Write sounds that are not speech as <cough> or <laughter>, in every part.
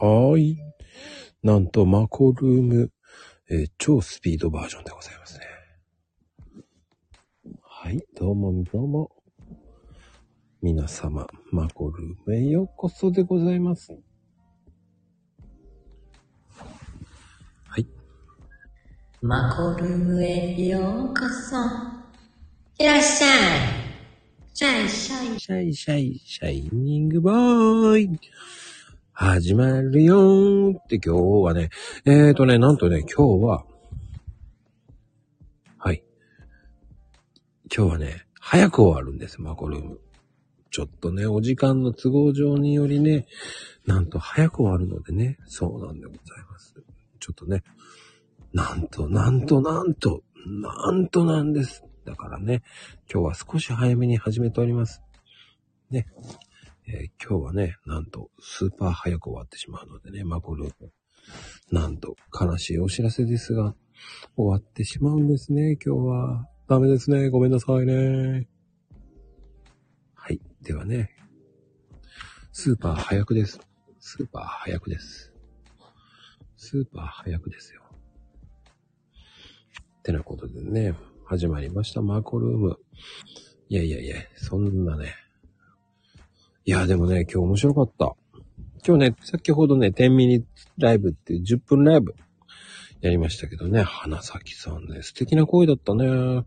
はーい。なんと、マコルーム、えー超スピードバージョンでございますね。はい、どうもどうも。皆様、マコルームへようこそでございます。はい。マコルームへようこそ。いらっしゃい。シャイシャイ。シャイシャイ、シャイニングボーイ。始まるよーって今日はね、えーとね、なんとね、今日は、はい。今日はね、早く終わるんです、マコルーム。ちょっとね、お時間の都合上によりね、なんと早く終わるのでね、そうなんでございます。ちょっとね、なんと、なんと、なんと、なんとなんです。だからね、今日は少し早めに始めております。ね。えー今日はね、なんと、スーパー早く終わってしまうのでね、マコルーム。なんと、悲しいお知らせですが、終わってしまうんですね、今日は。ダメですね。ごめんなさいね。はい。ではね、スーパー早くです。スーパー早くです。スーパー早くですよ。ってなことでね、始まりました、マコルーム。いやいやいや、そんなね。いや、でもね、今日面白かった。今日ね、先ほどね、10ミニライブっていう10分ライブやりましたけどね、花咲さんね、素敵な声だったね。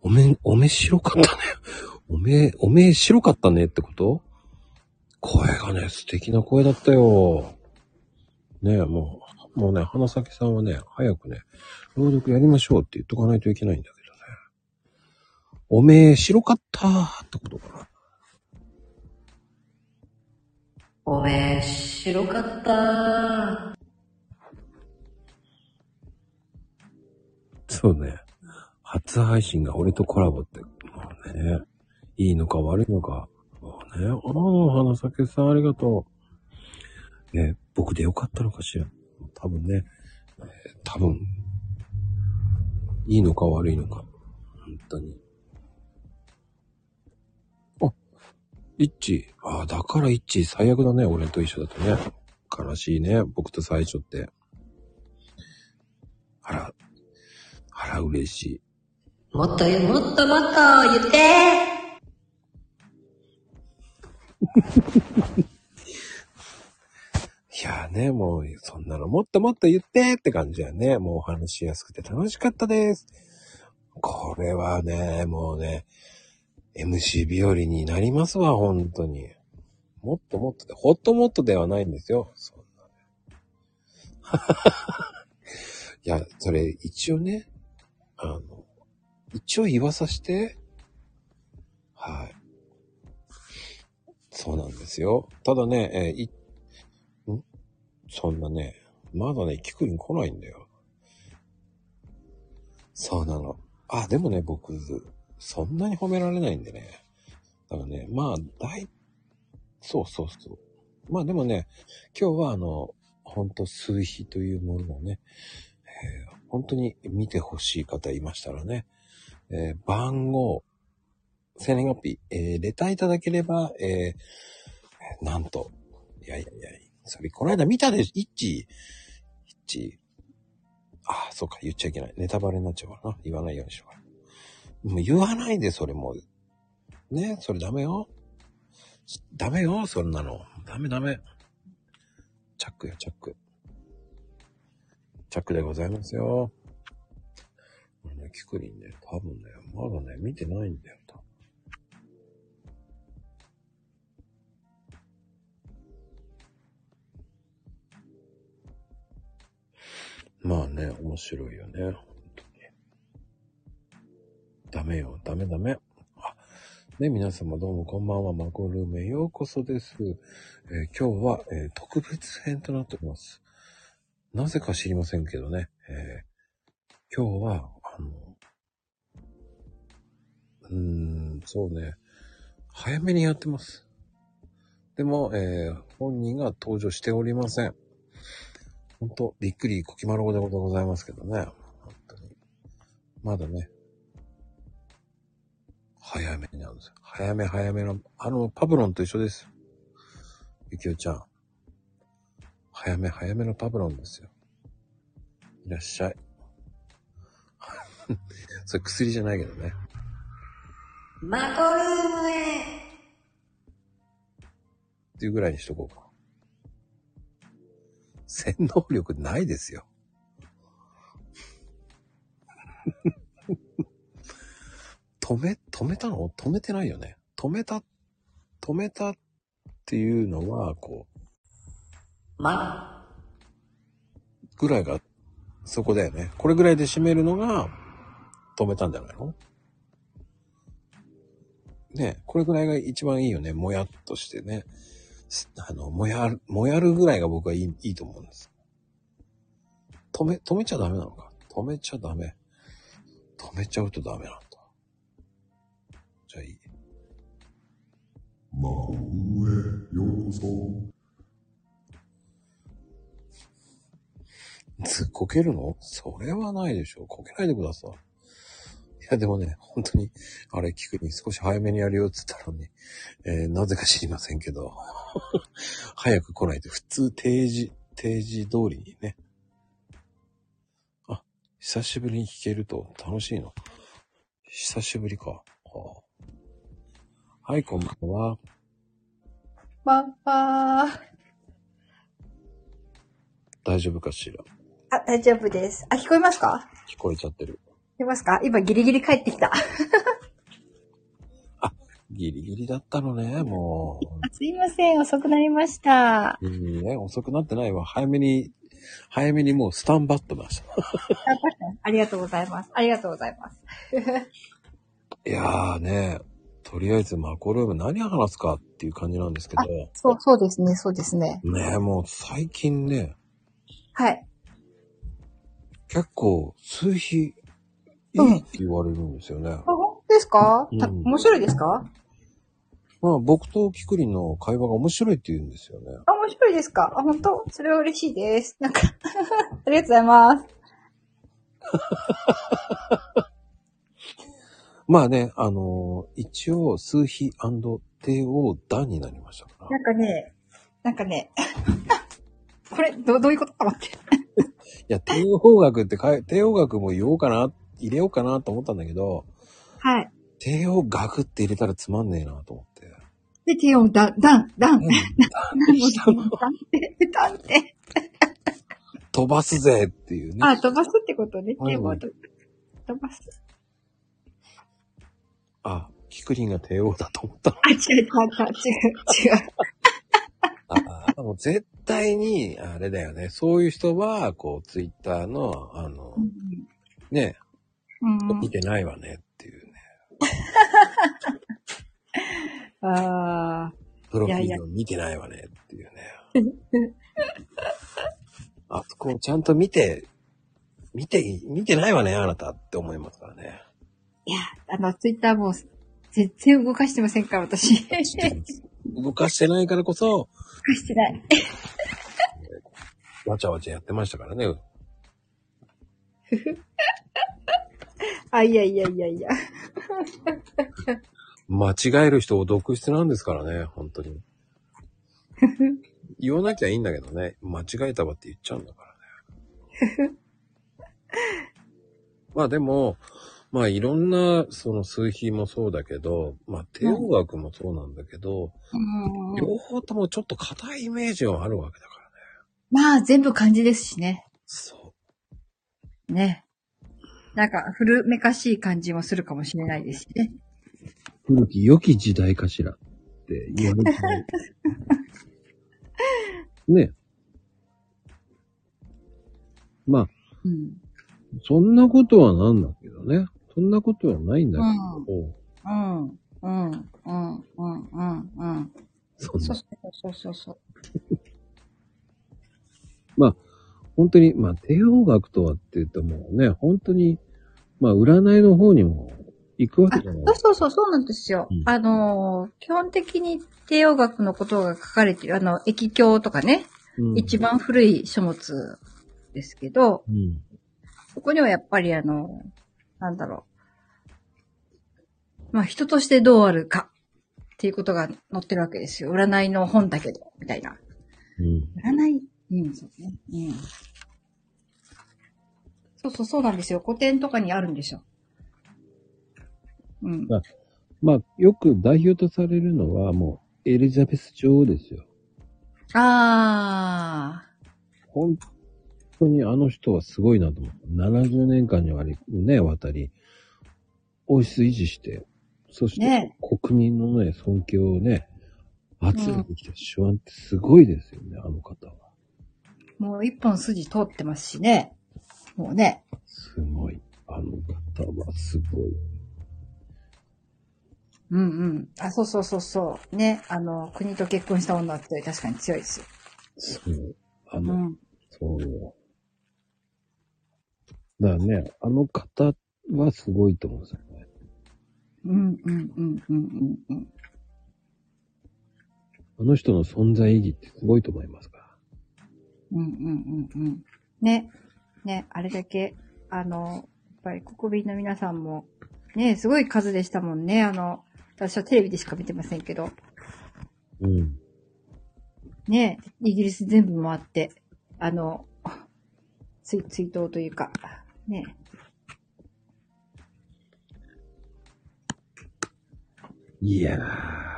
おめ、おめ白かったね。<laughs> おめ、おめ白かったねってこと？声がね、素敵な声だったよ。ねえ、もう、もうね、花咲さんはね、早くね、朗読やりましょうって言っとかないといけないんだけどね。おめえ白かったってことかな。おめえ、白かった。そうね。初配信が俺とコラボって、もうね、いいのか悪いのか。もうね、ああ、花咲さんありがとう。ね、僕でよかったのかしら。多分ね、えー多分、いいのか悪いのか。本当に。イッチー。ああ、だからイッチー最悪だね。俺と一緒だとね。悲しいね。僕と最初って。あら、あら、嬉しい。もっともっともっと言って。<laughs> いやーね、もう、そんなのもっともっと言ってって感じやね。もうお話しやすくて楽しかったです。これはね、もうね、MC 日和になりますわ、本当に。もっともっとで、ほっともっとではないんですよ。そんな。<laughs> いや、それ、一応ね、あの、一応言わさして、はい。そうなんですよ。ただね、えーいそんなね、まだね、キクリン来ないんだよ。そうなの。あ、でもね、僕、そんなに褒められないんでね。だからね、まあ、大、そうそうそう。まあでもね、今日はあの、本当数比というものをね、えー本当に見てほしい方いましたらね、えー番号、生年月日、えーレターいただければ、えーなんと、いやいやいや、それこの間見たでしょ、一致、一致。ああ、そうか、言っちゃいけない。ネタバレになっちゃうからな。言わないようにしようかな。もう言わないで、それも。ね、それダメよ。ダメよ、そんなの。ダメダメ。チャックよ、チャック。チャックでございますよ。これね、キクリンね、多分ね、まだね、見てないんだよ、多分。まあね、面白いよね、ダメよ、ダメダメ。あ、ね、皆様どうもこんばんは、マコルームへようこそです。えー今日は、えー特別編となっております。なぜか知りませんけどね、えー今日は、あの、うーん、そうね、早めにやってます。でも、え本人が登場しておりません。本当びっくりこきまろでございますけどね。本当に。まだね。早めになんですよ。早め早めの、あの、パブロンと一緒です。ゆきおちゃん。早め早めのパブロンですよ。いらっしゃい。<laughs> それ薬じゃないけどね。マコルームへっていうぐらいにしとこうか。洗脳力ないですよ。止め、止めたの？止めてないよね。止めた、止めたっていうのは、こま、う、ぐらいが、そこだよね。これぐらいで締めるのが、止めたんじゃないの？ねこれぐらいが一番いいよね。もやっとしてね。すあの、もやる、もやるぐらいが僕はいい、いいと思うんです。止め、止めちゃダメなのか？止めちゃダメ。止めちゃうとダメなんだ。じゃあいい。真上ようこそ。ずこけるの？それはないでしょう。こけないでください。いや、でもね、本当に、あれ聞くに少し早めにやるよって言ったのに、えーなぜか知りませんけど、<laughs> 早く来ないと普通定時、定時通りにね。あ、久しぶりに聞けると楽しいの。久しぶりか。はあはい、こんばんは。わんわー。大丈夫かしら？あ、大丈夫です。あ、聞こえますか？聞こえちゃってる。聞こえますか？今ギリギリ帰ってきた。<laughs> ギリギリだったのね、もう。すいません、遅くなりました。いいね、遅くなってないわ。早めに、早めにもうスタンバってました。ありがとうございます。ありがとうございます。<laughs> いやーね、とりあえずマコルーム何話すかっていう感じなんですけど、そう、そうですね、そうですね。ねもう最近ね、はい。結構数比いうんいって言われるんですよね。あ、本当ですか、たうん面白いですか？まあ僕とキクリンの会話が面白いって言うんですよね。あ、面白いですか？あ、本当？それは嬉しいです。なんか、<laughs> ありがとうございます。まあね、あのー一応数比帝王団になりましたから。なんかね、なんかね、<laughs> これ、ど、どういうことか待って。いや、帝王学ってかい、帝王学も言おうかな、入れようかなと思ったんだけど、はい。帝王学って入れたらつまんねえなと思って。で、手をだ、だん、だん、うん何のだんって、だんって。飛ばすぜっていうね。あ、飛ばすってことね。うん手を飛ばす。あ、キクリンが帝王だと思ったの。あ、違う、違う、違う、違う。あもう絶対に、あれだよね。そういう人は、こう、ツイッターの、あの、ね、うん見てないわねっていうね。<laughs> ああ、プロフィールを見てないわねっていうね。<laughs> あそこをちゃんと見て、見て、見てないわね、あなたって思いますからね。いや、あの、ツイッターもう、全然動かしてませんから、私。<laughs> 動かしてないからこそ、してない。<laughs> わちゃわちゃやってましたからね。あ、いやいやいやいや。<laughs> 間違える人を独室なんですからね、本当に。言わなきゃいいんだけどね、間違えたわって言っちゃうんだからね。まあでも、まあいろんな、その数比もそうだけど、まあ帝王学もそうなんだけど、うん両方ともちょっと硬いイメージはあるわけだからね。まあ、全部漢字ですしね。そね。なんか、古めかしい感じもするかもしれないですしね。う。古き良き時代かしらって言われて <laughs> ね。まあ、うん。そんなことはなんだけどね。そんなことはないんだけど、うん。うん。うん。うん。うん。うん。うん。そんなそうそうそうそう <laughs> そう。本当に、まあ、帝王学とはって言ってもね、本当に、まあ、占いの方にも行くわけじゃないそうそうそう、そうなんですよ。うんあのー、基本的に帝王学のことが書かれてる、あの、易経とかね、うん一番古い書物ですけど、うん。そこにはやっぱりあの、なんだろう。まあ、人としてどうあるかっていうことが載ってるわけですよ。占いの本だけど、みたいな。うん。占い、うん、そうね。うん。そうそう、そうなんですよ。古典とかにあるんですよ。うん。まあ、よく代表とされるのはもう、エリザベス女王ですよ。あ本当にあの人はすごいなと思う。70年間にわり、ね、渡り、王室維持して、そしてね国民のね、尊敬をね、集めてきた手腕ってすごいですよね、あの方は。ー。もう一本筋通ってますしね。もうね。すごい。あの方はすごい。うんうん。あ、そうそうそうそう。ね。あの、国と結婚した女って確かに強いですよ。そう。あの、うん。そう。だからね、あの方はすごいと思うんですよね。うんうんうんうんうんうん。あの人の存在意義ってすごいと思いますか？ら。うんうんうんうん。ね。ね。あれだけ、あの、やっぱり国民の皆さんも、ね、すごい数でしたもんね。あの、私はテレビでしか見てませんけど。うん。ね、イギリス全部回って、あの、追追悼というか、ね。いやー。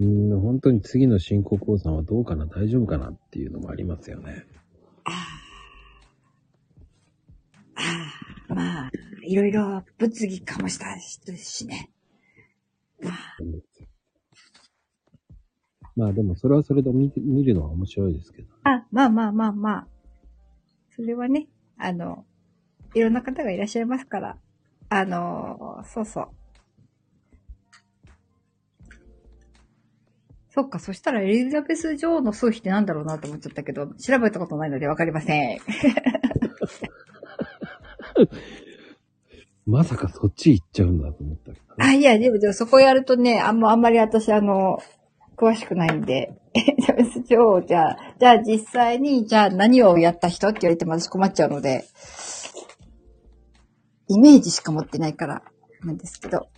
うん、本当に次の新国王さんはどうかな、大丈夫かなっていうのもありますよね。まあ、いろいろ物議かもした人ですしね。まあでもそれはそれで見て見るのは面白いですけど。あ、まあまあまあまあ。それはね、あの、いろんな方がいらっしゃいますから、あの、そうそう。そっか、そしたらエリザベス女王の葬儀ってなんだろうなと思っちゃったけど、調べたことないのでわかりません。<laughs> まさかそっち行っちゃうんだと思ったけど、ね。あ、いや、でも、でもそこやるとね、あんま、あんまり私、あの、詳しくないんで、エリザベス女王、じゃあ、じゃあ実際に、じゃあ何をやった人って言われても私困っちゃうので、イメージしか持ってないから、なんですけど。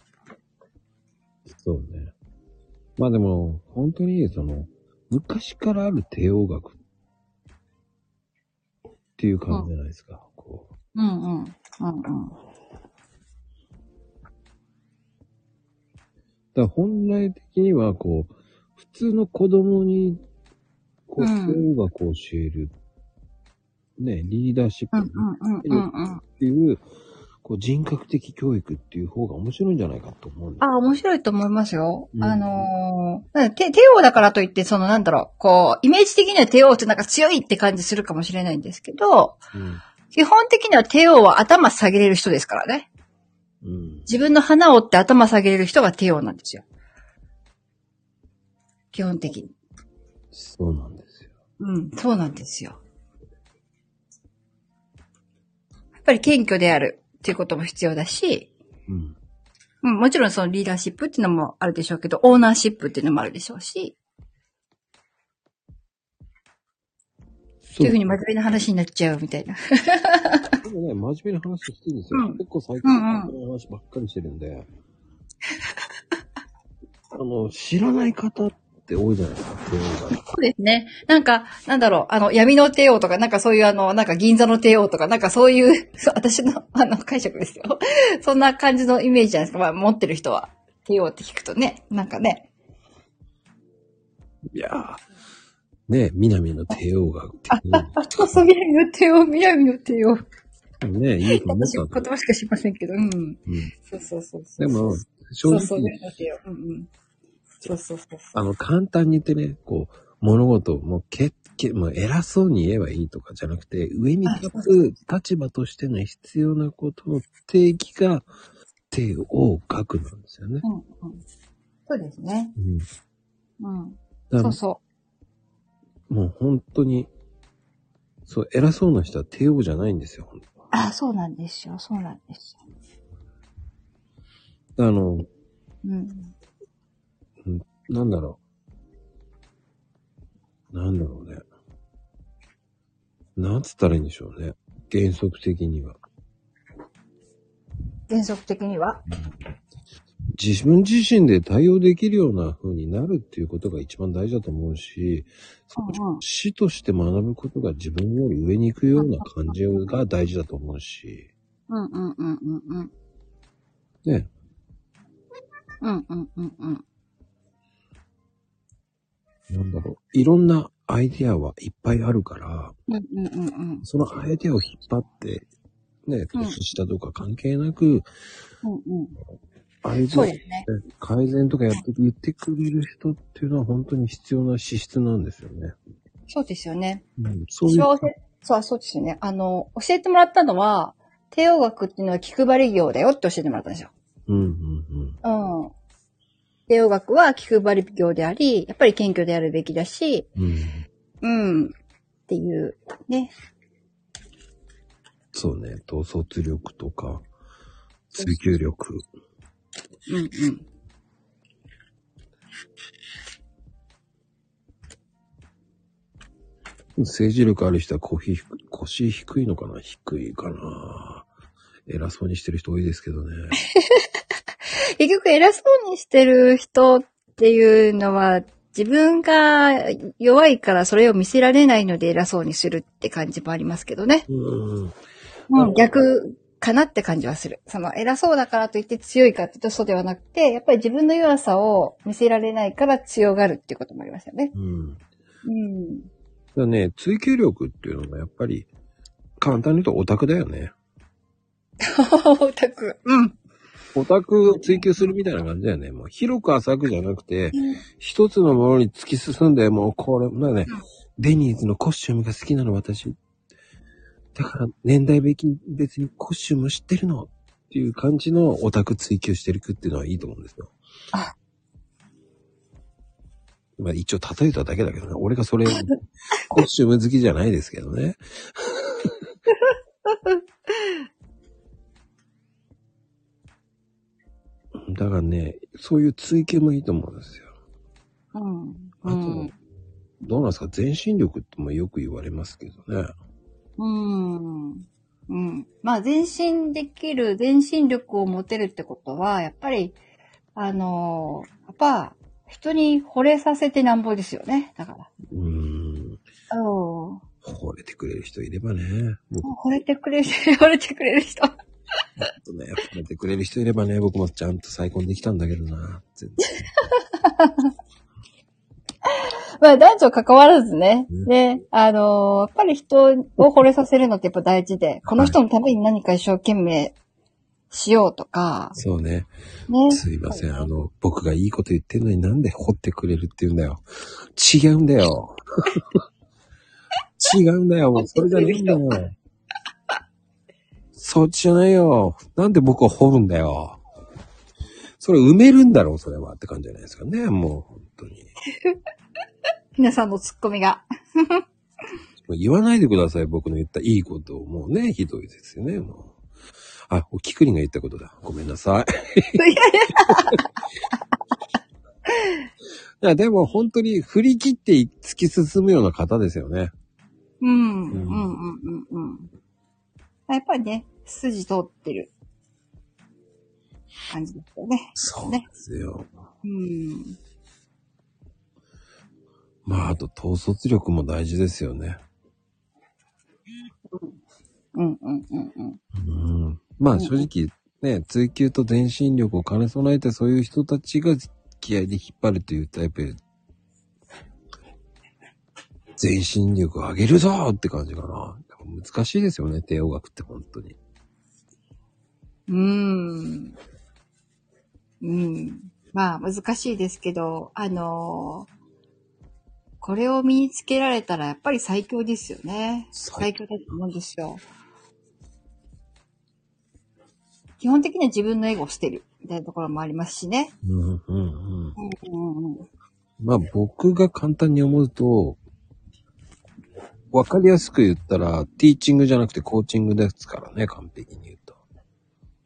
そうね。まあでも、本当にその、昔からある帝王学っていう感じじゃないですか。こううんうん。うんうん。だ本来的には、こう、普通の子供に、こう、うん帝王学を教える、ね、リーダーシップっうんうんうんうんうん。ていう、こう、人格的教育っていう方が面白いんじゃないかと思う。あ、面白いと思いますよ。うんあのー、帝王だからといって、そのなんだろう、こう、イメージ的には帝王ってなんか強いって感じするかもしれないんですけど、うん。基本的には帝王は頭下げれる人ですからね。うん。自分の花を折って頭下げれる人が帝王なんですよ。基本的に。そうなんですよ。うん、そうなんですよ。やっぱり謙虚であるっていうことも必要だし、うん。うん、もちろんそのリーダーシップっていうのもあるでしょうけど、オーナーシップっていうのもあるでしょうし、そというふうに真面目な話になっちゃうみたいな。でもね、真面目な話してるんですよ。うん結構最近、うんうん真面目な話ばっかりしてるんで。あの、知らない方って多いじゃないですか、帝王が。そうですね。なんか、なんだろう、あの、闇の帝王とか、なんかそういうあの、なんか銀座の帝王とか、なんかそういう、<laughs> 私の、あの、解釈ですよ。<laughs> そんな感じのイメージじゃないですか。まあ、持ってる人は。帝王って聞くとね、なんかね。いやー。ね、南の帝王が、あ、そうそう、南の帝王、南の帝王。ね、いいと思ったんだ葉しか知りませんけど、うん。うん。そうそうそうそう。でも、正直そうそう、南の帝王。うんうん。そうそうそうそう。あの、簡単に言ってね、こう、物事をもうけ、け、もう偉そうに言えばいいとかじゃなくて、上に立つ立場としての必要なことの定義が、帝王学なんですよね。うんうん。そうですね。うん。うん。そうそもう本当に、そう、偉そうな人は帝王じゃないんですよ。あ、そうなんですよ。そうなんですよ。当あの、うん。なんだろう。なんだろうね。なんつったらいいんでしょうね。原則的には。原則的には？自分自身で対応できるような風になるっていうことが一番大事だと思うし、うんうん死として学ぶことが自分より上に行くような感じが大事だと思うし、うんうんうんうんうん。ね。うんうんうんうん。なんだろう。いろんなアイデアはいっぱいあるから、うんうんうんうん。そのアイデアを引っ張って、ね、うん年下とか関係なく、うんうん。アイデアね。改善とかやって言ってくれる人っていうのは本当に必要な資質なんですよね。そうですよね。うん、そういう。そう、そうですよね。あの、教えてもらったのは、帝王学っていうのは気配り業だよって教えてもらったんですよ。うんうんうん。うん。帝王学は気配り業であり、やっぱり謙虚であるべきだし、うん。うん。っていう、ね。そうね。統率力とか、追求力。うんうん。政治力ある人は腰低腰低いのかな？低いかな偉そうにしてる人多いですけどね。<laughs> 結局偉そうにしてる人っていうのは、自分が弱いからそれを見せられないので偉そうにするって感じもありますけどね。うん。うん、逆かなって感じはする。その偉そうだからといって強いかっていうとそうではなくて、やっぱり自分の弱さを見せられないから強がるっていうこともありますよね。うん。うん。だね、追求力っていうのがやっぱり、簡単に言うとオタクだよね。<laughs> オタク。うん。オタクを追求するみたいな感じだよね。もう広く浅くじゃなくて、一つのものに突き進んで、もうこれ、なんかね、デニーズのコスチュームが好きなの私。だから年代別に別にコスチューム知ってるのっていう感じのオタク追求してるくっていうのはいいと思うんですよ。あまあ一応例えただけだけどね。俺がそれ、コスチューム好きじゃないですけどね。だからね、そういう追求もいいと思うんですよ。うん。あと、うん。どうなんですか？全身力ってもよく言われますけどね。うん。うん。まあ、前進できる、前進力を持てるってことは、やっぱり、あのーやっぱ、人に惚れさせてなんぼですよね。だから。うーん。うん。惚れてくれる人いればね。僕惚れてくれる、<laughs> 惚れてくれる人。とね、惚れてくれる人いればね、僕もちゃんと再婚できたんだけどな。<laughs> まあ、男女関わらずね。うんで、あのーやっぱり人を惚れさせるのってやっぱ大事で、この人のために何か一生懸命しようとか、そうね。ね。すいません。あの、僕がいいこと言ってるのになんで掘ってくれるって言うんだよ。違うんだよ。<laughs> 違うんだよ。もうそれじゃねえんだよ。そっちじゃないよ。なんで僕を掘るんだよ。それ埋めるんだろう、それは。って感じじゃないですかね。もう、本当に。<laughs> 皆さんのツッコミが。<laughs> 言わないでください。僕の言ったいいことを。もうね、ひどいですよね、もう。あ、おきくりんが言ったことだ。ごめんなさい。いや、<laughs> でも本当に振り切って突き進むような方ですよね。うん、うん、うん、うん、うん。やっぱりね、筋通ってる感じですよね。そうですよ。うん。まあ、あと統率力も大事ですよね。うん、うん、うん、うん。うん。まあ正直ね、追求と全身力を兼ね備えてそういう人たちが気合で引っ張るというタイプ。全身力を上げるぞって感じかな。難しいですよね、帝王学って本当に。うーん。うん。まあ、難しいですけど、あのーこれを身につけられたらやっぱり最強ですよね。最最強だと思うんですよ。基本的には自分のエゴを捨てるみたいなところもありますしね。うんうんうん。うんうんうん。まあ僕が簡単に思うと、わかりやすく言ったら、ティーチングじゃなくてコーチングですからね、完璧に言うと。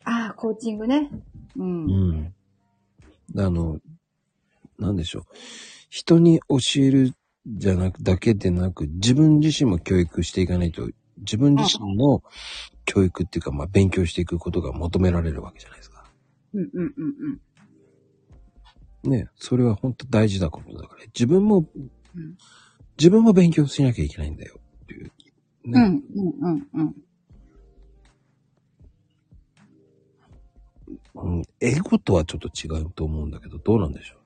ああ、コーチングね。うん。うん。あの、なんでしょう。人に教えるじゃなく、だけでなく、自分自身も教育していかないと、自分自身の教育っていうか、まあ勉強していくことが求められるわけじゃないですか。うんうんうんね、それは本当大事なことだから、自分も、うん自分も勉強しなきゃいけないんだよう。ね。うん、うん、うん、うん。うん、エゴとはちょっと違うと思うんだけど、どうなんでしょ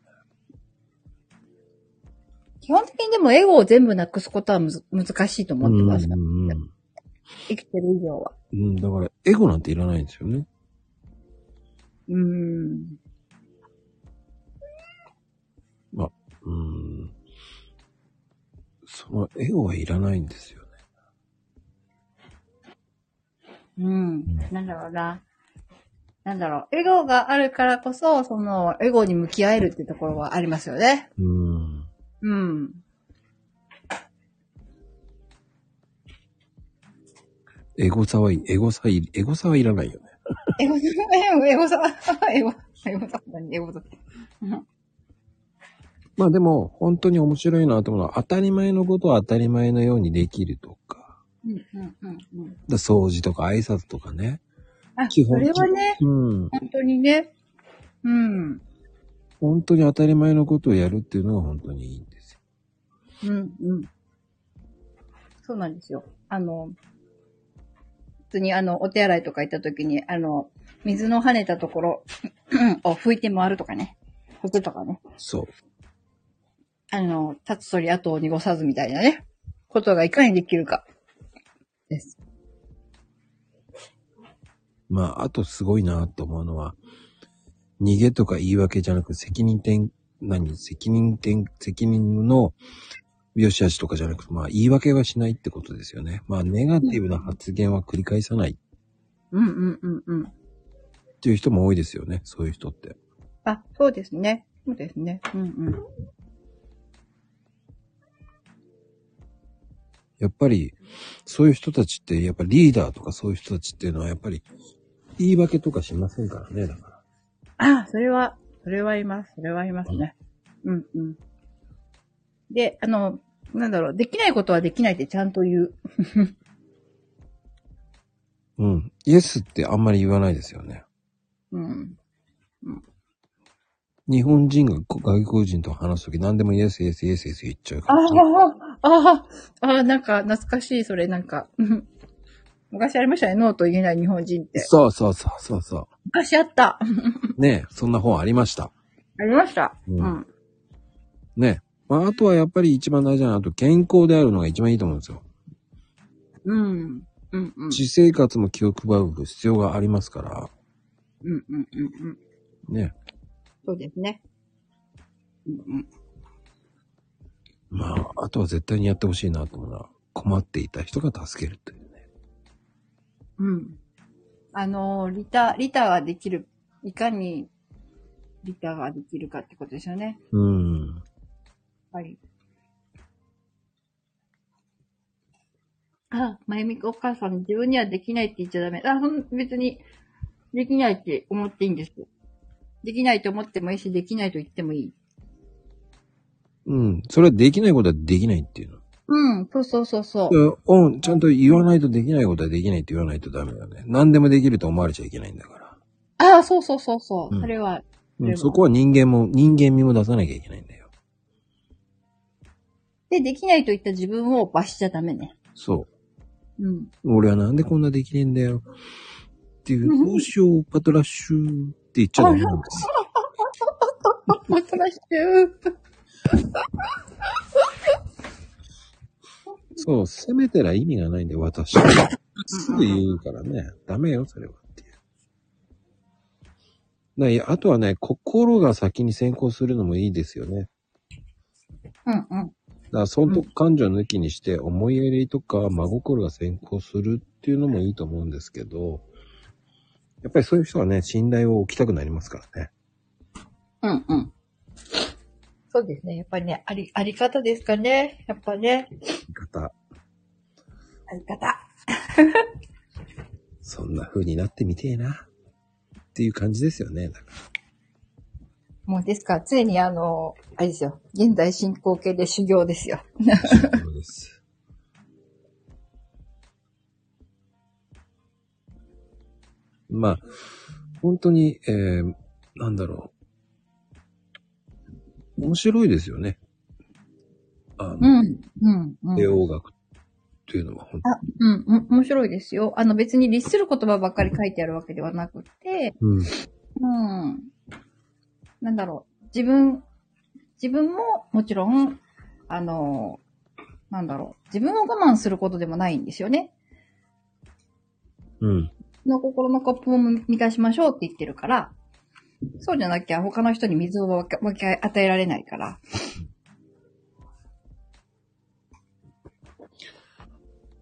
基本的にでもエゴを全部なくすことはむず難しいとう。思ってますうんうん生きてる以上は。うん、うん、だから、エゴなんていらないんですよね。うーん。うん。そのエゴはいらないんですよね。うん。なんだろうな。なんだろう。エゴがあるからこそ、その、エゴに向き合えるっていうところはありますよね。うん。うん。エゴさはい、エゴさい、エゴさはいらないよね。エゴ、<laughs> エゴさ、エゴ、エゴさ、何？エゴさ。まあでも、本当に面白いなと思うのは、当たり前のことは当たり前のようにできるとか。だ掃除とか挨拶とかね。あ、基本それはね、うん。本当にね。うん。本当に当たり前のことをやるっていうのが本当にいいんですよ。うん、うん。そうなんですよ。あの、普通にあの、お手洗いとか行った時に、あの、水の跳ねたところ <clears throat> を拭いて回るとかね。拭くとかね。そう。あの、立つ鳥跡を濁さずみたいなね。ことがいかにできるか。です。まあ、あとすごいなと思うのは、逃げとか言い訳じゃなく、責任点、何？責任点、責任の良し悪しとかじゃなくて、まあ、言い訳はしないってことですよね。まあ、ネガティブな発言は繰り返さないっうんうんうんうん。ていう人も多いですよね。そういう人って。あ、そうですね。そうですね。うんうん。やっぱり、そういう人たちって、やっぱリーダーとかそういう人たちっていうのは、やっぱり、言い訳とかしませんからね、だから。あ、それは、それはいます。それはいますね。うんうん。で、あの、なんだろう、できないことはできないってちゃんと言う。<laughs> うん。イエスってあんまり言わないですよね。うん。日本人が外国人と話すとき何でもイエス、イエス、イエス、イエス言っちゃうかあら。あ、ああ、ああ、なんか懐かしい、それ、なんか。う <laughs> ん昔ありましたね、ノーと言えない日本人って。そうそうそうそうそ昔あった。う。ねえ、そんな本ありました。ありました。うんうん。ねえ。まあ、あとはやっぱり一番大事なのは、あと健康であるのが一番いいと思うんですよ。うん。うんうん。私生活も気を配る必要がありますから。うんうんうんうん。ねそうですね。うんうん。まあ、あとは絶対にやってほしいなと思うのは、困っていた人が助けるというね。うん。あの、リタ、リタができる、いかにリタができるかってことですよね。うん。はい。あ、まゆみお母さん、自分にはできないって言っちゃダメ。あ、そん別に、できないって思っていいんです。できないと思ってもいいし、できないと言ってもいい。うん。それはできないことはできないっていうの。うん、そうそうそうそう。うん、ちゃんと言わないとできないことはできないって言わないとダメだよね。何でもできると思われちゃいけないんだから。ああ、そうそうそうそう。うんそれは、そこは人間も、人間味も出さなきゃいけないんだよ。で、できないと言った自分を罰しちゃダメね。そうん。う。俺はなんでこんなできねえんだよ。っていう、どうしよう、パトラッシュって言っちゃダメなんですよ。また来週。<laughs> <laughs> そう、責めたら意味がないんで、私は。すぐ言うからね。ダメよ、それは。っていう。だいやあとはね、心が先に先行するのもいいですよね。うんうん。だから、損得感情抜きにして、思いやりとか真心が先行するっていうのもいいと思うんですけど、やっぱりそういう人はね、信頼を置きたくなりますからね。うんうん。そうですね。やっぱりね、あり、あり方ですかね。やっぱね。言い方。あり方。<laughs> そんな風になってみてえな。っていう感じですよね。だからもうですから、常にあの、あれですよ。現在進行形で修行ですよ。そうです。<laughs> まあ、本当に、えー、なんだろう。面白いですよね。あうの、ん。うん。うん。帝王学っていうのは本当あ、うん、うん面白いですよ。あの別に律する言葉ばっかり書いてあるわけではなくて、うん。うん。なんだろう。自分、自分ももちろん、あの、なんだろう。自分を我慢することでもないんですよね。うん。の心のコップを満たしましょうって言ってるから、そうじゃなきゃ他の人に水を分け分け与えられないから。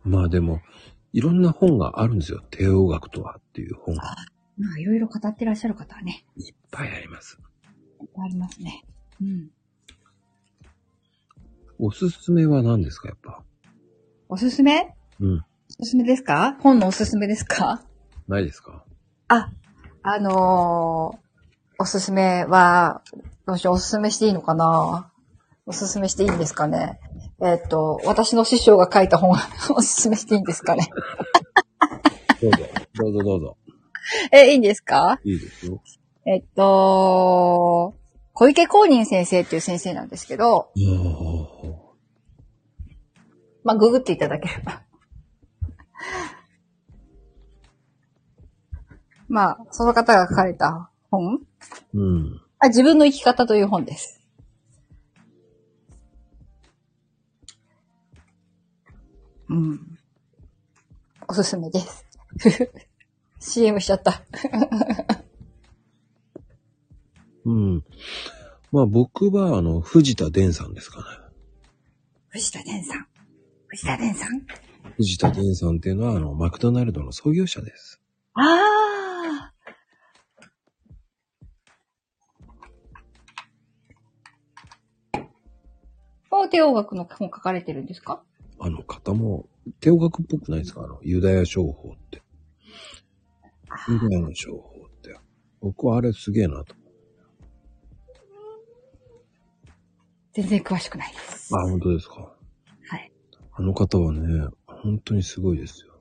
まあでも、いろんな本があるんですよ。帝王学とはっていう本がまあ、いろいろ語ってらっしゃる方はね、いっぱいあります。いっぱいありますね。うん。おすすめは何ですか、やっぱ？おすすめ？うん。おすすめですか？本のおすすめですか？ないですか？あ、あのーおすすめは、どうしよう、おすすめしていいのかな？おすすめしていいんですかね？えっ、と、私の師匠が書いた本、<laughs> おすすめしていいんですかね？どうぞ。どうぞどうぞ。<laughs> え、いいんですか？いいですよ。えっと、小池公認先生っていう先生なんですけど、おまあ、ググっていただければ。<laughs> まあ、その方が書かれた本？うん。あ自分の生き方という本です。うん。おすすめです。<laughs> CM しちゃった。うん。まあ僕は、あの、藤田伝さんですかね。藤田伝さん。藤田伝さん？藤田伝さんっていうのは、あの、マクドナルドの創業者です。ああ。帝王学の本書かれてるんですか？あの方も、帝王学っぽくないですか？あの、ユダヤ商法って。ユダヤの商法って。僕はあれすげえなと。全然詳しくないです。あ、本当ですか？はい。あの方はね、本当にすごいですよ。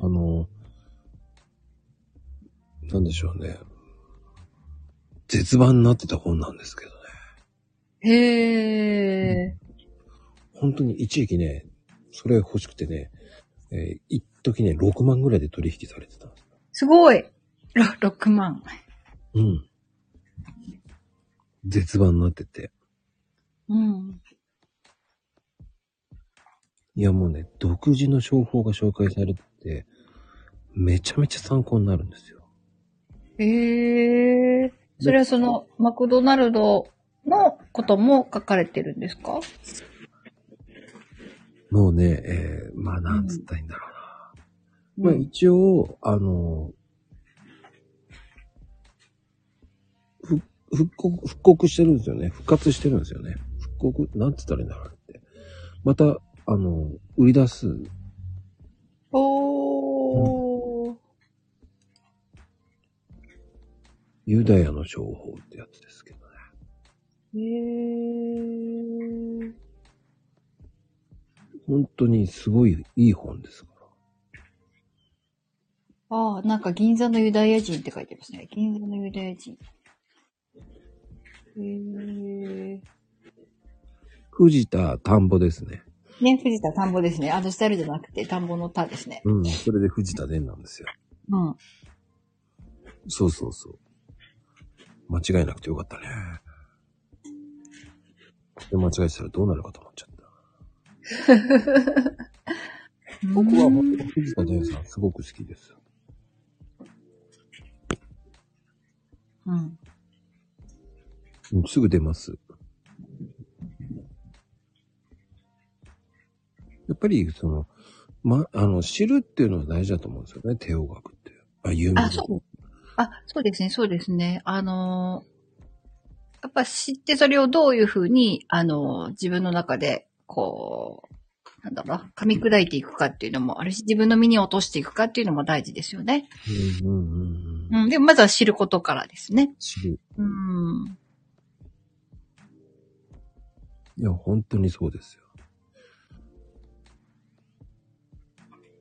あの、なんでしょうね。絶版になってた本なんですけどね。へえ。本当に一時期ね、それ欲しくてね、えー一時ね、6万ぐらいで取引されてたんです。すごい。ろ6万。うん。絶版になってて。うん。いやもうね、独自の商法が紹介されてて、めちゃめちゃ参考になるんですよ。へえ。それはその、マクドナルドのことも書かれてるんですか？もうね、えー、まあなんつったらいいんだろうな。まあうん一応、あの、ふ復刻、復刻してるんですよね。復活してるんですよね。復刻、なんつったらいいんだろうって。また、あの、売り出す。おー。ユダヤの商法ってやつですけどね。へえ。本当にすごいいい本ですから。ああ、なんか銀座のユダヤ人って書いてますね。銀座のユダヤ人。へえ。藤田田んぼですね。ね、藤田田んぼですね。あの、スタイルじゃなくて田んぼの田ですね。うん。それで藤田伝なんですよ。うん。そうそうそう。間違いなくてよかったね。で間違えてたらどうなるかと思っちゃった。<laughs> 僕は本当に藤田伝さんすごく好きです。うん。うんすぐ出ます。やっぱり、その、ま、あの、知るっていうのは大事だと思うんですよね、帝王学って。あ、有名あ、そう。あ、そうですね、そうですね。あのーやっぱ知ってそれをどういうふうに、あのー自分の中で、こう、なんだろうな、噛み砕いていくかっていうのもあるし、自分の身に落としていくかっていうのも大事ですよね。うんうんうんうん。うん。でもまずは知ることからですね。知る。うん。いや、本当にそうですよ。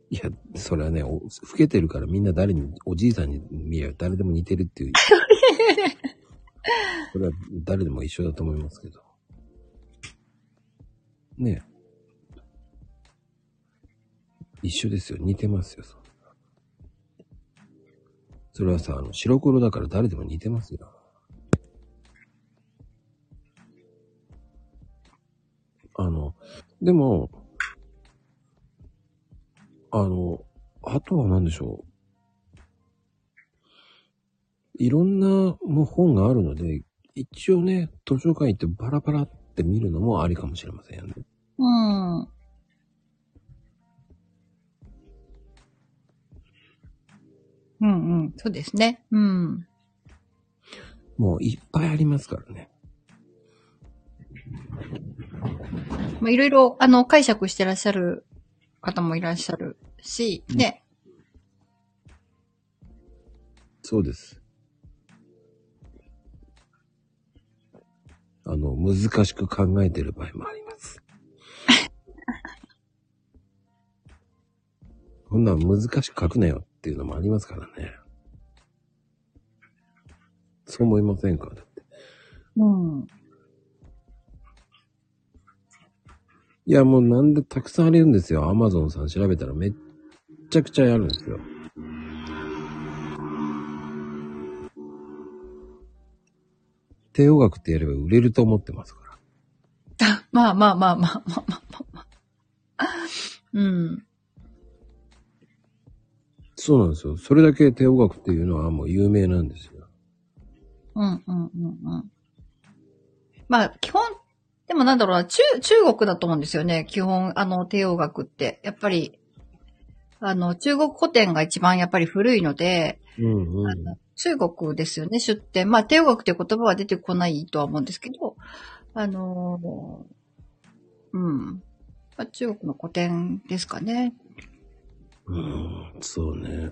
いや、それはね、お老けてるからみんな誰に、おじいさんに見えば誰でも似てるっていう。<laughs> <laughs> それは誰でも一緒だと思いますけど。ねえ。一緒ですよ。似てますよ。そんなそれはさ、あの、白黒だから誰でも似てますよ。あの、でも、あの、あとは何でしょう。いろんなもう本があるので、一応ね、図書館行ってバラバラって見るのもありかもしれませんよね。うん。うんうん。そうですね。うん。もういっぱいありますからね。まあ、いろいろ、あの、解釈してらっしゃる方もいらっしゃるし、ね。そうです。あの、難しく考えてる場合もあります。<laughs> こんなん難しく書くなよっていうのもありますからね。そう思いませんか？だって。うん。いや、もうなんでたくさんあるんですよ。アマゾンさん調べたらめっちゃくちゃあるんですよ。帝王学ってやれば売れると思ってますから。<laughs> まあまあまあまあまあまあまあ。うん。そうなんですよ。それだけ帝王学っていうのはもう有名なんですよ。うんうんうんうん。まあ基本、でもなんだろうな、中、中国だと思うんですよね。基本、あの、帝王学って。やっぱり、あの、中国古典が一番やっぱり古いので、うんうん、中国ですよね、出典。まあ、帝王学という言葉は出てこないとは思うんですけど、あのーうん。まあ、中国の古典ですかね。うん、そうね。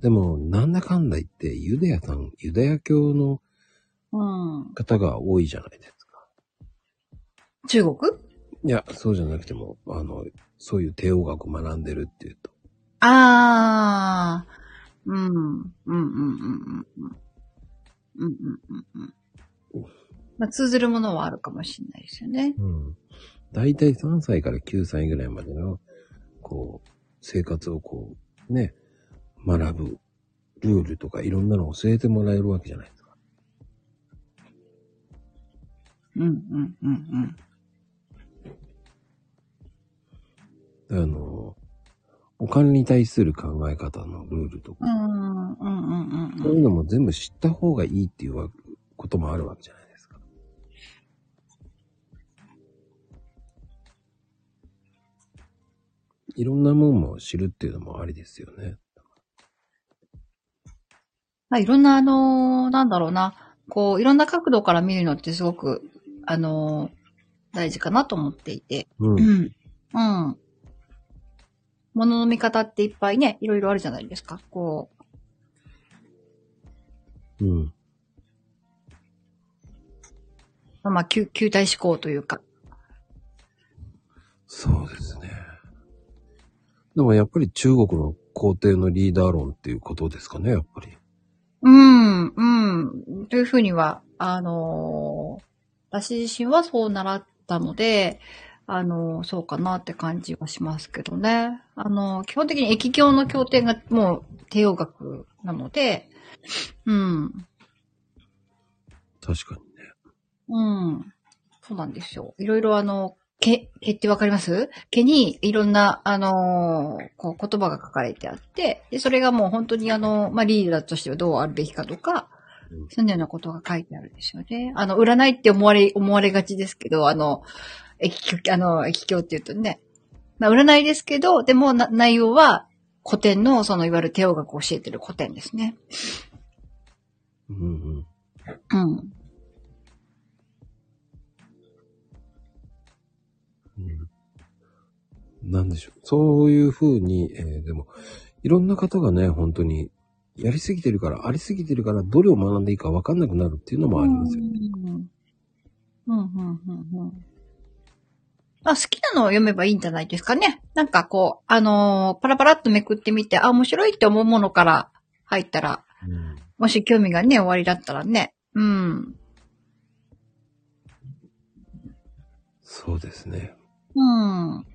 でも、なんだかんだ言って、ユダヤさん、ユダヤ教のうん。方が多いじゃないですか。中国？いや、そうじゃなくても、あの、そういう帝王学を学んでるっていうと。ああ、うん。うんうんうんうん。うんうんうんうん。まあ、通ずるものはあるかもしれないですよね。うん。大体3歳から9歳ぐらいまでの、こう、生活をこう、ね、学ぶ、ルールとかいろんなのを教えてもらえるわけじゃないですか。うんうんうんうん。あの、お金に対する考え方のルールとかうん。う、ん、うん、うん、うん。そういうのも全部知った方がいいっていうわこともあるわけじゃないですか。いろんなもんも知るっていうのもありですよね。まあ、いろんな、あのーなんだろうな、こう、いろんな角度から見るのってすごく、あのー大事かなと思っていて。うん。うん。うん。物の見方っていっぱいね、いろいろあるじゃないですか。こう、うん。まあ、球、球体思考というか。そうですね。でもやっぱり中国の皇帝のリーダー論っていうことですかね、やっぱり。うん、うん。というふうには、あのー私自身はそう習ったので、あのーそうかなって感じはしますけどね。あのー基本的に液教の経典がもう帝王学なので、うん、確かにね。うん。そうなんですよ。いろいろあの、毛、毛ってわかります？毛にいろんな、あのーこう言葉が書かれてあって、で、それがもう本当にあの、まあ、リーダーとしてはどうあるべきかとか、うんそんなようなことが書いてあるんですよね。あの、占いって思われ、思われがちですけど、あの、液教、あの、液教って言うとね。まあ、占いですけど、でもな内容は古典の、そのいわゆる帝王学を教えてる古典ですね。うんうん。うん。うんなんでしょう。そういうふうに、えーでも、いろんな方がね、本当に、やりすぎてるから、ありすぎてるから、どれを学んでいいか分かんなくなるっていうのもありますよ。うん。うん、うん、うん、うん。あ、好きなのを読めばいいんじゃないですかね。なんかこう、あのーパラパラっとめくってみて、あ、面白いって思うものから入ったら、うんもし興味がね、終わりだったらね、うん。そうですね。うん。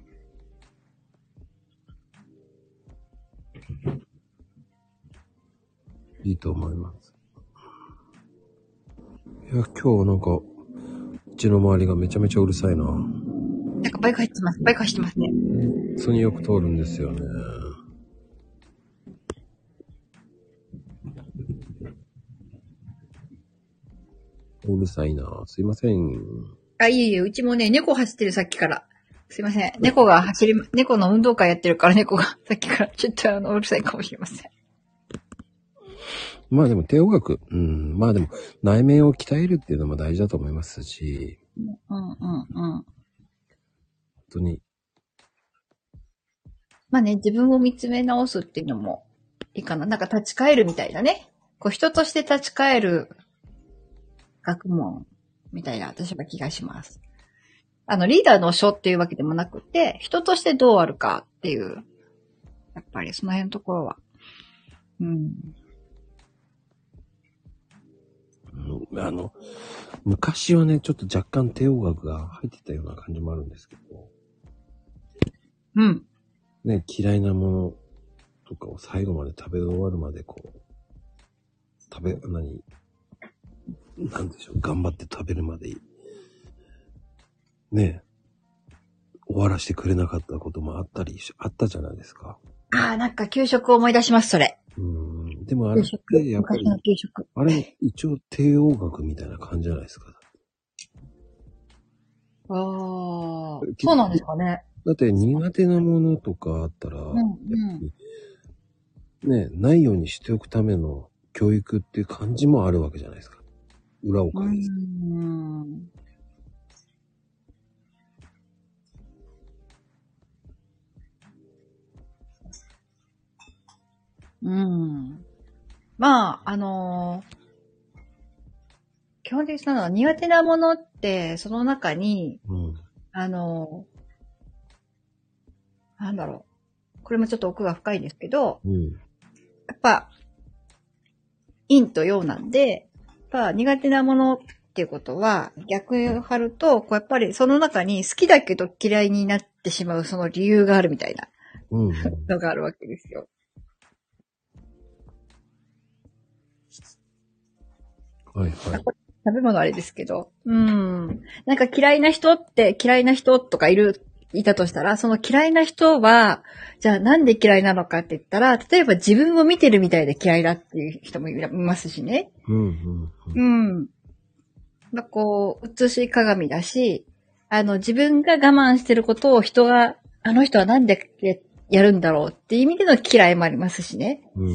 いいと思います。いや、今日なんか、うちの周りがめちゃめちゃうるさいな。なんかバイク入ってます。バイク走ってますね。普通によく通るんですよね。うるさいな。すいません。あ、いえいえ、うちもね、猫走ってるさっきから。すいません。猫が走り、猫の運動会やってるから猫が <laughs> さっきからちょっとあの、うるさいかもしれません。まあでも手音楽、うん、まあでも内面を鍛えるっていうのも大事だと思いますし、うんうんうん。本当に、まあね、自分を見つめ直すっていうのもいいかな。なんか立ち返るみたいなね。こう人として立ち返る学問みたいな私は気がします。あの、リーダーの書っていうわけでもなくて、人としてどうあるかっていう、やっぱりその辺のところは。うん。うんあの、昔はね、ちょっと若干手音楽が入ってたような感じもあるんですけど、うん。ね、嫌いなものとかを最後まで食べ終わるまでこう、食べ、何、なんでしょう、頑張って食べるまで、ね、終わらせてくれなかったこともあったりし、あったじゃないですか。ああ、なんか給食を思い出します、それ。うん。でもあれっ給食。て、やっぱり昔、の給食。あれ、一応帝王楽みたいな感じじゃないですか。ああ、そうなんですかね。だって苦手なものとかあったら、うんうん。ね、ないようにしておくための教育っていう感じもあるわけじゃないですか。裏をう返す。ん。うん。まあ、あのー基本的なのは苦手なものって、その中に、うん。あのーなんだろう。これもちょっと奥が深いですけど、うん。やっぱ、陰と陽なんで、やっぱ苦手なものっていうことは、逆を張ると、こうやっぱりその中に好きだけど嫌いになってしまうその理由があるみたいなうん。のがあるわけですよ。はいはい。食べ物あれですけど。うん。なんか嫌いな人って嫌いな人とかいる、いたとしたら、その嫌いな人は、じゃあなんで嫌いなのかって言ったら、例えば自分を見てるみたいで嫌いだっていう人もいますしね。うんうんうん。うん。まあ、こう、映し鏡だし、あの、自分が我慢してることを人が、あの人はなんでややるんだろうっていう意味での嫌いもありますしね。うん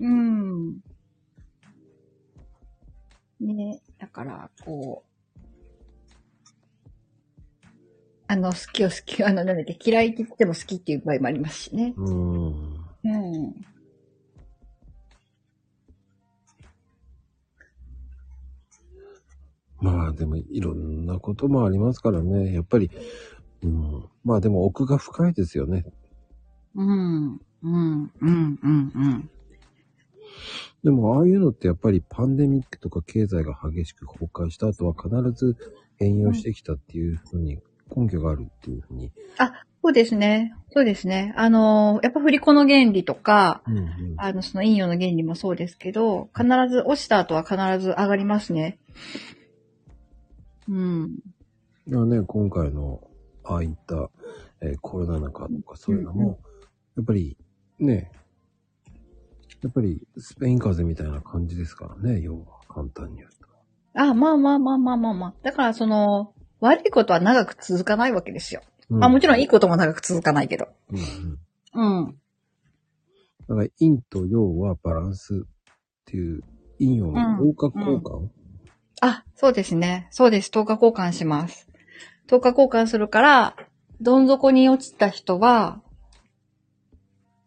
うん。うん。ねだから、こう、あの、好きを好き、<laughs> あの、なんだっけ、嫌いって言っても好きっていう場合もありますしね。うん。うん。まあでもいろんなこともありますからね。やっぱり、うん。まあでも奥が深いですよね。うん。うん。うん。うん。うん。でもああいうのってやっぱりパンデミックとか経済が激しく崩壊した後は必ず変容してきたっていうふうに根拠があるっていうふうに。そうですね。そうですね。あの、やっぱ振り子の原理とか、うんうん。あの、その陰陽の原理もそうですけど、必ず落ちた後は必ず上がりますね。うん。いやね、今回のああいった、えーコロナ禍とかそういうのも、やっぱりね、やっぱりスペイン風邪みたいな感じですからね、要は簡単に言うと。あ、まあまあまあまあまあまあ。だからその、悪いことは長く続かないわけですよ。うんまあもちろんいいことも長く続かないけど。うんうん。うん。だから陰と陽はバランスっていう陰陽の効果交換、あ、そうですね。そうです。10日交換します。10日交換するから、どん底に落ちた人は、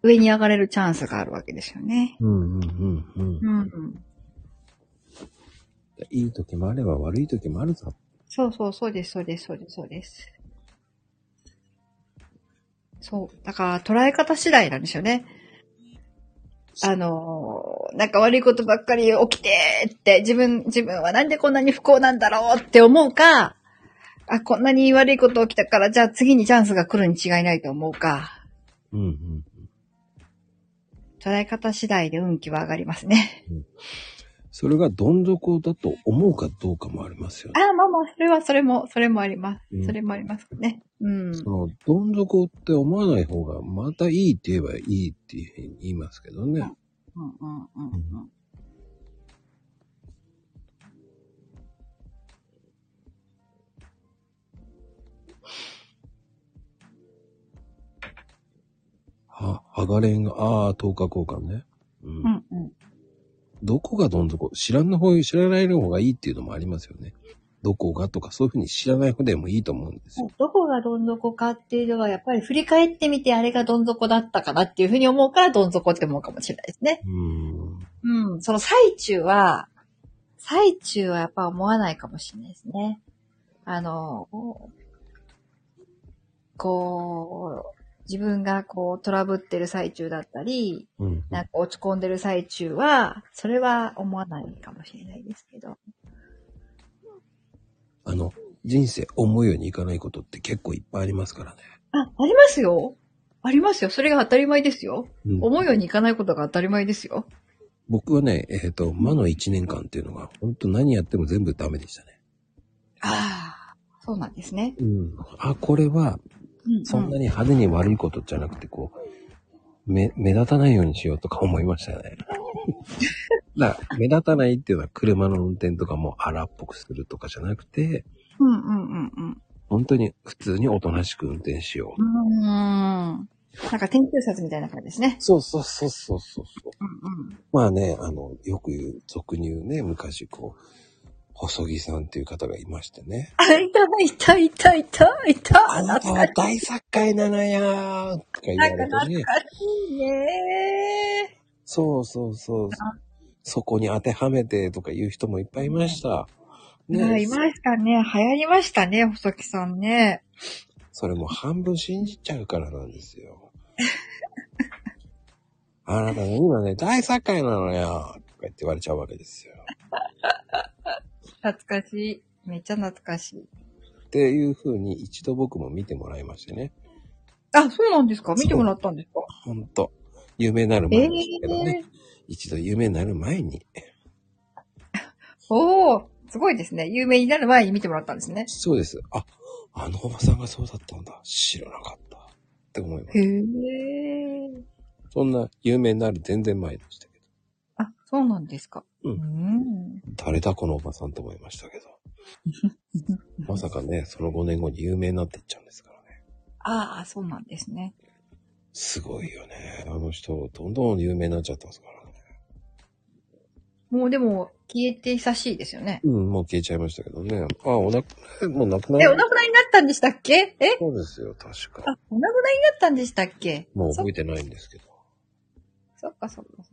上に上がれるチャンスがあるわけですよね。うん、うんうんうんうん。いい時もあれば悪い時もあるぞ。そうそう、そうです、そうです、そうです、そうです。そう。だから、捉え方次第なんですよね。あのーなんか悪いことばっかり起きてって、自分、自分はなんでこんなに不幸なんだろうって思うか、あ、こんなに悪いこと起きたから、じゃあ次にチャンスが来るに違いないと思うか、うんうん。捉え方次第で運気は上がりますね。それがどん底だと思うかどうかもありますよね。あ、まあまあ、それは、それも、それもあります。うんそれもありますね。うん。その、どん底って思わない方が、またいいって言えばいいっていうふうに言いますけどね。うんうんうんうん。は、ハガレンが、ああ、10日交換ね。どこがどん底知らんの方、知らない方がいいっていうのもありますよね。どこがとか、そういうふうに知らない方でもいいと思うんですよ。どこがどん底かっていうのは、やっぱり振り返ってみて、あれがどん底だったかなっていうふうに思うから、どん底って思うかもしれないですね。うん。うん。その最中は、最中はやっぱ思わないかもしれないですね。あの、こう、自分がこうトラブってる最中だったり、うん。なんか落ち込んでる最中は、それは思わないかもしれないですけど。あの、人生思うようにいかないことって結構いっぱいありますからね。あ、ありますよ。ありますよ。それが当たり前ですよ。うん思うようにいかないことが当たり前ですよ。僕はね、えっ、と、魔の1年間っていうのが、本当何やっても全部ダメでしたね。ああ、そうなんですね。うん。あ、これは、うんそんなに派手に悪いことじゃなくて、こう、目、目立たないようにしようとか思いましたよね。<laughs> だから、目立たないっていうのは車の運転とかも荒っぽくするとかじゃなくて、うんうんうんうん。本当に普通におとなしく運転しよう。うーん。なんか天中殺みたいな感じですね。そうそうそうそうそうそう。うんうん。まあね、あの、よく言う、俗に言うね、昔こう、細木さんっていう方がいましてね。あ、いた、いた、いた、いた、いた。あなたは大作家なのよーとか言われてね。いいねそうそうそう。そこに当てはめてとか言う人もいっぱいいました。ー。あいましたね。流行りましたね、細木さんね。それも半分信じちゃうからなんですよ。<laughs> あなたね、今ね、大作家なのよとか言って言われちゃうわけですよ。懐かしい。めっちゃ懐かしい。っていう風に一度僕も見てもらいましてね。あ、そうなんですか？見てもらったんですか？ほんと。有名になるえ前でしたけどね。え一度有名になる前に。おー、すごいですね。有名になる前に見てもらったんですね。そうです。あ、あのおばさんがそうだったんだ。知らなかった。って思います。へえ。そんな有名になる全然前でしたけど。あ、そうなんですか。うんん。誰だこのおばさんと思いましたけど。<laughs> まさかね、その5年後に有名になっていっちゃうんですからね。ああ、そうなんですね。すごいよね。あの人、どんどん有名になっちゃったんですからね。もうでも、消えて久しいですよね。うん、もう消えちゃいましたけどね。あ、お亡く、<laughs> もう亡くなえ、おる。亡くなりになったんでしたっけ？え？そうですよ、確か。あ、お亡くなりになったんでしたっけ？そもう覚えてないんですけど。そっかそっか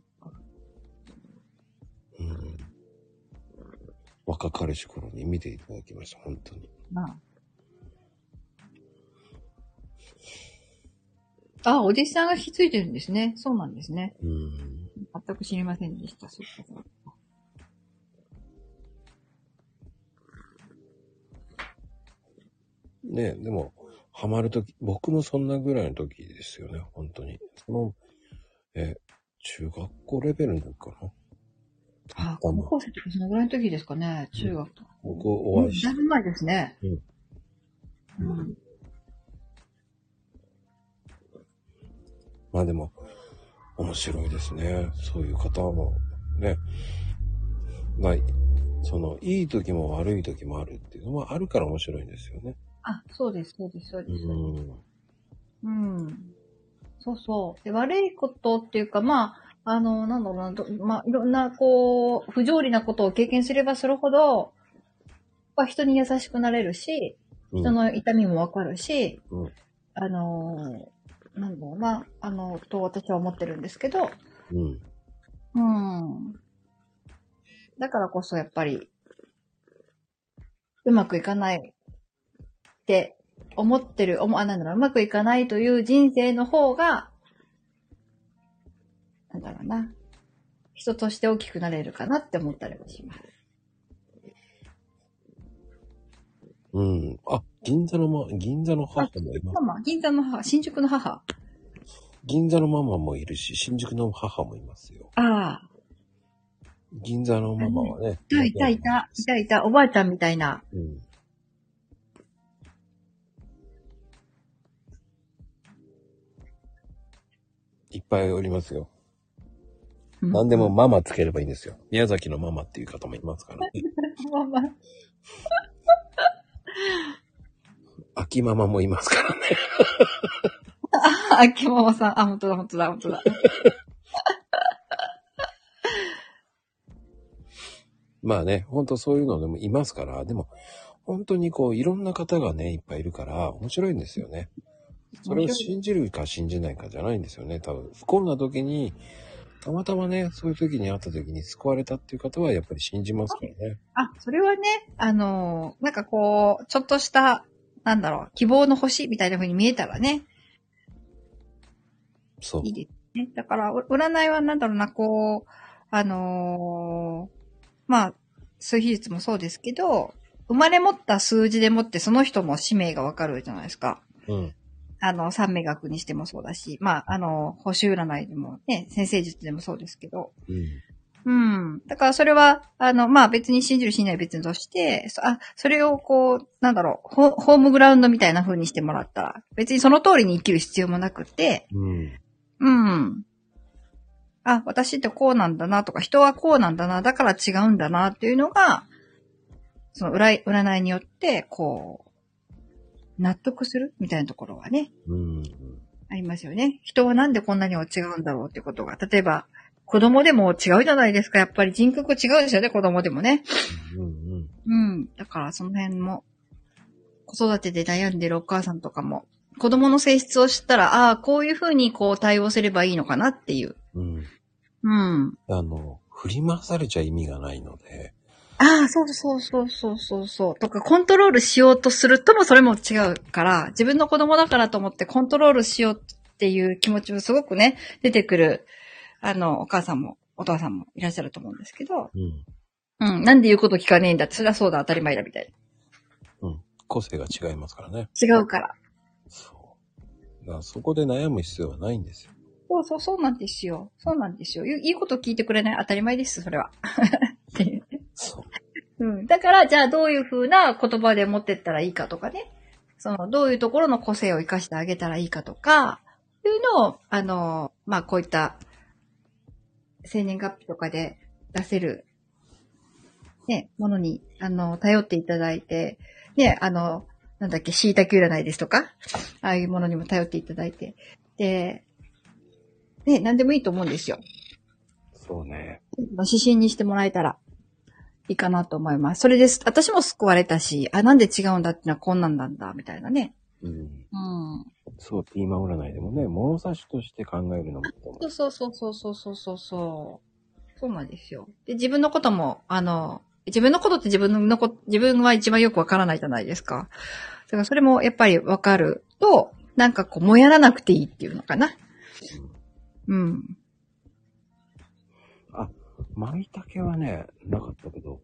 若かりし頃に見ていただきました、本当に。まあ。あ、お弟子さんが引き継いでるんですね。そうなんですね。うん。全く知りませんでした。そっかそっか。ねでも、ハマるとき、僕もそんなぐらいの時ですよね、本当に。その、え、中学校レベルの時かな。あ、高校生とかそのぐらいの時ですかね。中学とか。僕お会いして、だいぶ前ですね。うん。うん。まあでも、面白いですね。そういう方も、ね。まあ、その、いい時も悪い時もあるっていうのはあるから面白いんですよね。あ、そうです、そうです、そううです。ん。うん。そうそう。で、悪いことっていうか、まあ、あの、なんだろうな、どまあ、いろんな、こう、不条理なことを経験すればするほど、まあ、人に優しくなれるし、うん人の痛みもわかるし、うんあのー、なんだろうな、あの、と私は思ってるんですけど、うん。うん。だからこそやっぱり、うまくいかないって思ってる、思あ、なんだろう、うまくいかないという人生の方が、なんだろうな。人として大きくなれるかなって思ったりもします。うん。あ、銀座のま、銀座の母もいます。ママ、銀座の母、新宿の母。銀座のママもいるし、新宿の母もいますよ。ああ、銀座のママはね。いたいたいた、いたいた、おばあちゃんみたいな。うん。いっぱいおりますよ。うん何でもママつければいいんですよ。宮崎のママっていう方もいますからね。<laughs> ママ。秋ママもいますからね。あ、秋ママさん。あ、本当だ、本当だ、本当だ。<laughs> まあね、ほんとそういうのでもいますから、でも、本当にこう、いろんな方がね、いっぱいいるから、面白いんですよね。それを信じるか信じないかじゃないんですよね。多分、不幸な時に、たまたまね、そういう時に会った時に救われたっていう方は、やっぱり信じますからね。あ、それはね、あのーなんかこう、ちょっとした、なんだろう、希望の星みたいな風に見えたらね、そうい。いですね。だから、う占いはなんだろうな、こう、あのーまあ、数比率もそうですけど、生まれ持った数字でもってその人の使命がわかるじゃないですか。うん。あの、三名学にしてもそうだし、まあ、あの、星占いでもね、先生術でもそうですけど、うん。うん。だからそれは、あの、まあ別に信じる信じない別にとして、あ、それをこう、なんだろう、ホームグラウンドみたいな風にしてもらったら、別にその通りに生きる必要もなくて、うん。うん。あ、私ってこうなんだなとか、人はこうなんだな、だから違うんだなっていうのが、その、占いによって、こう、納得する？みたいなところはね、うん。ありますよね。人はなんでこんなにも違うんだろうってことが。例えば、子供でも違うじゃないですか。やっぱり人格違うですよね、子供でもね。うん。うん。うん。だからその辺も、子育てで悩んでるお母さんとかも、子供の性質を知ったら、ああ、こういうふうにこう対応すればいいのかなっていう。うん。うん。あの、振り回されちゃ意味がないので、ああ、そうそうそうそうそうそう。とか、コントロールしようとするともそれも違うから、自分の子供だからと思ってコントロールしようっていう気持ちもすごくね、出てくる、あの、お母さんもお父さんもいらっしゃると思うんですけど、うん。うん、なんで言うこと聞かねえんだって、それはそうだ、当たり前だ、みたいうん。個性が違いますからね。な。違うから。そう。だからそこで悩む必要はないんですよ。そうそう、そうなんですよ。そうなんですよ。いいいこと聞いてくれない当たり前です、それは。<laughs> っていうねそう。うん。だから、じゃあどういう風な言葉で持ってったらいいかとかね。その、どういうところの個性を活かしてあげたらいいかとか、いうのを、あの、まあ、こういった、生年月日とかで出せる、ね、ものに、あの、頼っていただいて、ね、あの、なんだっけ、椎茸占いですとか、ああいうものにも頼っていただいて、で、ね、何でもいいと思うんですよ。そうね。指針にしてもらえたらいいかなと思います。それです。私も救われたし、あ、なんで違うんだってのはこんなんなんだ、みたいなね。うん。うん。そう、ピーマン占いでもね、物差しとして考えるのもそうそうそうそうそうそうそう。そうなんですよ。で、自分のことも、あの、自分のことって自分のこ、自分は一番よくわからないじゃないですか。だからそれもやっぱりわかると、なんかこう、もやらなくていいっていうのかな。うん。あ、舞茸はね、なかったけど、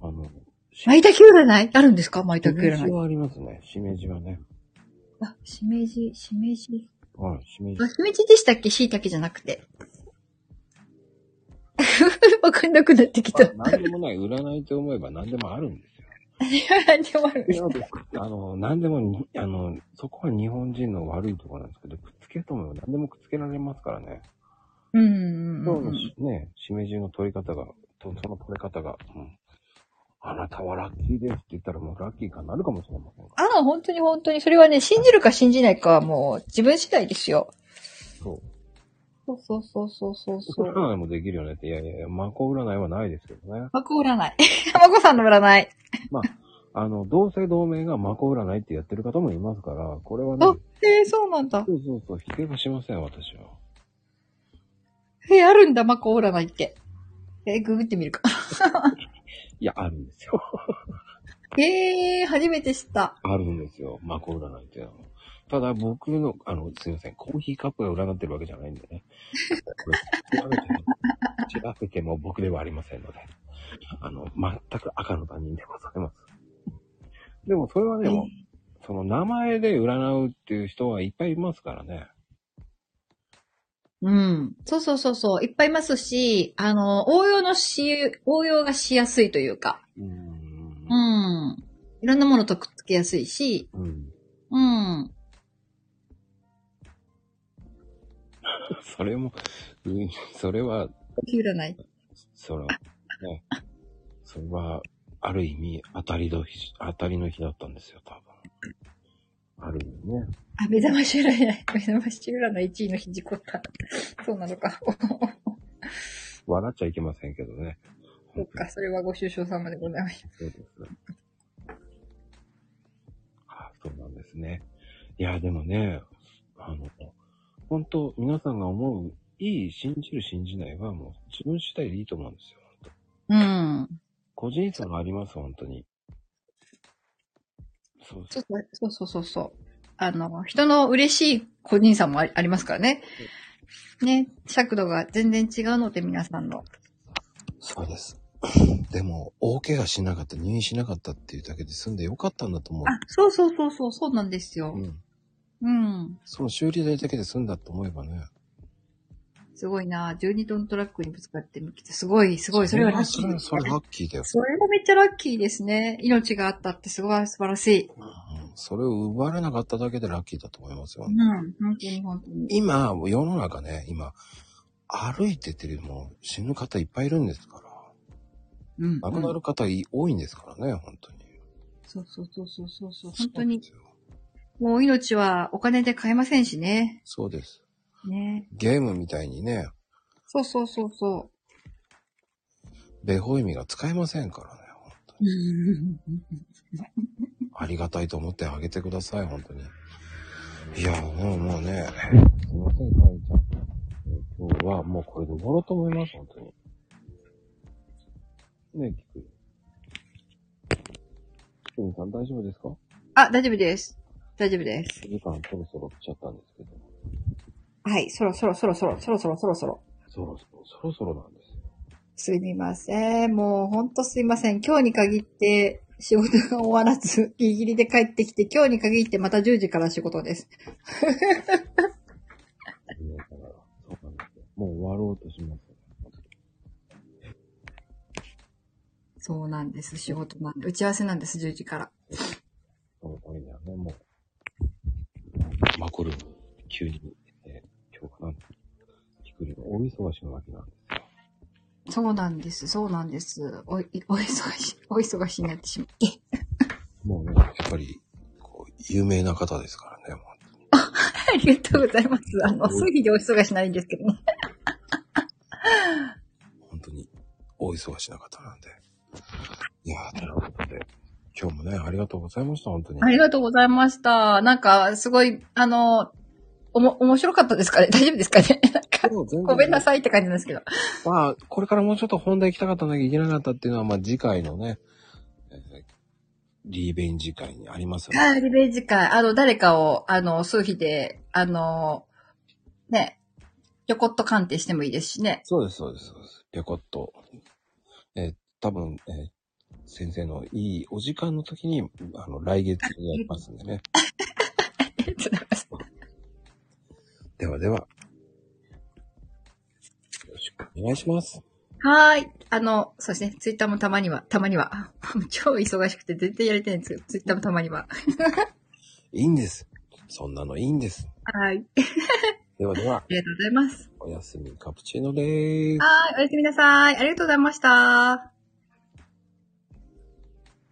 あの、舞茸占い？あるんですか？舞茸占い。しめじはありますね。しめじはね。あ、しめじ、しめじ。はい、しめじあ、。しめじでしたっけ？椎茸じゃなくて。<laughs> わかんなくなってきた。まあ何でもない、占いと思えば何でもあるんですよ。何でもあるんですあの、何でもに、あの、そこは日本人の悪いところなんですけど、くっつけようと思えば何でもくっつけられますからね。うんうんそうのね、しめじの取り方が、とその取れ方が、うん。あなたはラッキーですって言ったらもうラッキーかなるかもしれません。ああ、本当に本当に。それはね、信じるか信じないかはもう自分次第ですよ。そう。そうそうそうそうそうそう。占いもできるよねって、いやいやいや、マコ占いはないですけどね。マコ占い。<laughs> マコさんの占い。まあ、あの、同姓同名がマコ占いってやってる方もいますから、これはねあ、えー、そうなんだ。そうそうそう、否定はしません、私は。えー、あるんだ、マコ占いって。えー、ググってみるか。<laughs> いや、あるんですよ。<laughs> えー、初めて知った。あるんですよ、マコ占いっていうのは。ただ僕の、あの、すいません、コーヒーカップが占ってるわけじゃないんでね。調べても、調べても僕ではありませんので、あの、全く赤の他人でございます。でもそれはね、もうその名前で占うっていう人はいっぱいいますからね。うん。そうそうそうそう。いっぱいいますし、あの、応用のし、応用がしやすいというか、うーん。うん。いろんなものとくっつけやすいし、うん。うん。それも、うんそれは、占い。それは、ね、それは、ある意味、当たりの日、当たりの日だったんですよ、多分。ある意味ね。あ、目覚まし占い。<laughs> 目覚まし占い1位の日事故った。<laughs> そうなのか。<laughs> 笑っちゃいけませんけどね。そっか、それはご愁傷様でございます。そうです。あそうなんですね。いや、でもね、あの、本当皆さんが思う、いい、信じる、信じないはもう自分次第でいいと思うんですよ。本当うん。個人差があります、本当に。そうそうそうそうそうそう。あの、人の嬉しい個人差もありありますからね。ね、尺度が全然違うので、皆さんの。そうです。<clears throat> でも、大怪我しなかった、入院しなかったっていうだけで済んでよかったんだと思あ、そうそうそうそう、そうなんですよう。。うん。うん。その修理代だけで済んだと思えばね。すごいな12トントラックにぶつかってみて、すごい、すごい、それはラッキーですそれラッキーだよ。それがめっちゃラッキーですね。命があったってすごい素晴らしい。うんそれを奪われなかっただけでラッキーだと思いますよう。ん、本当に本当に。今、世の中ね、今、歩いてても死ぬ方いっぱいいるんですから。うん。亡くなる方い多いんですからね、本当に。そうそうそうそうそうそう。本当にそ。うですよもう命はお金で買えませんしね。そうです。ね。ゲームみたいにね、そうそうそうそベホイミが使えませんからね、本当うに。<laughs> ありがたいと思ってあげてください、本当に。いや、もうもうね、すいません、かいちゃん。今日はもうこれで終わろうと思います、本当に。ねえ、キクリン。キクリンさん大丈夫ですか？あ、大丈夫です。大丈夫です。時間そろそろ来ちゃったんですけど。はい、そろそろそろそろ、そろそろそろそろ。そろそろ、そろそろなんですよ。すみません。もうほんとすいません。今日に限って仕事が終わらず、<laughs> ギリギリで帰ってきて、今日に限ってまた10時から仕事です。そうなんですよ。もう終わろうとします。そうなんです。仕事なんで。打ち合わせなんです、10時から。そのためにはね、もう、マコルーム、急に、えー今日かな、キクリンが大忙しなわけなんですよ。そうなんです。そうなんです。おい、お忙しい、お忙しいになってしまって。もうね、やっぱり、こう、有名な方ですからね、もありがとうございます。あの、数日でお忙しないんですけどね。う <laughs> 本当に、大忙しな方なんで。いやー、ということで、今日もね、ありがとうございました、本当に。ありがとうございました。なんか、すごい、あの、おも、面白かったですかね？<laughs> 大丈夫ですかね？<laughs> ごめんなさいって感じなんですけど。まあ、これからもうちょっと本題行きたかったんだけど行けなかったっていうのは、まあ次回のね、えーリベンジ会にありますよね。あーリベンジ会。あの、誰かを、あの、数日で、あの、ね、ちょこっと鑑定してもいいですしね。そうです、そうです、そうです。ぴょこっと。えー多分、えー先生のいいお時間の時に、あの、来月にやりますんでね。<laughs> ありがとうございますではでは。よろしくお願いします。はーい。あの、そうですね。ツイッターもたまには、たまには。あ超忙しくて全然やりたいんですけど、ツイッターもたまには。いいんです。そんなのいいんです。はい。ではでは、ありがとうございます。おやすみカプチーノでーす。はい。おやすみなさい。ありがとうございました。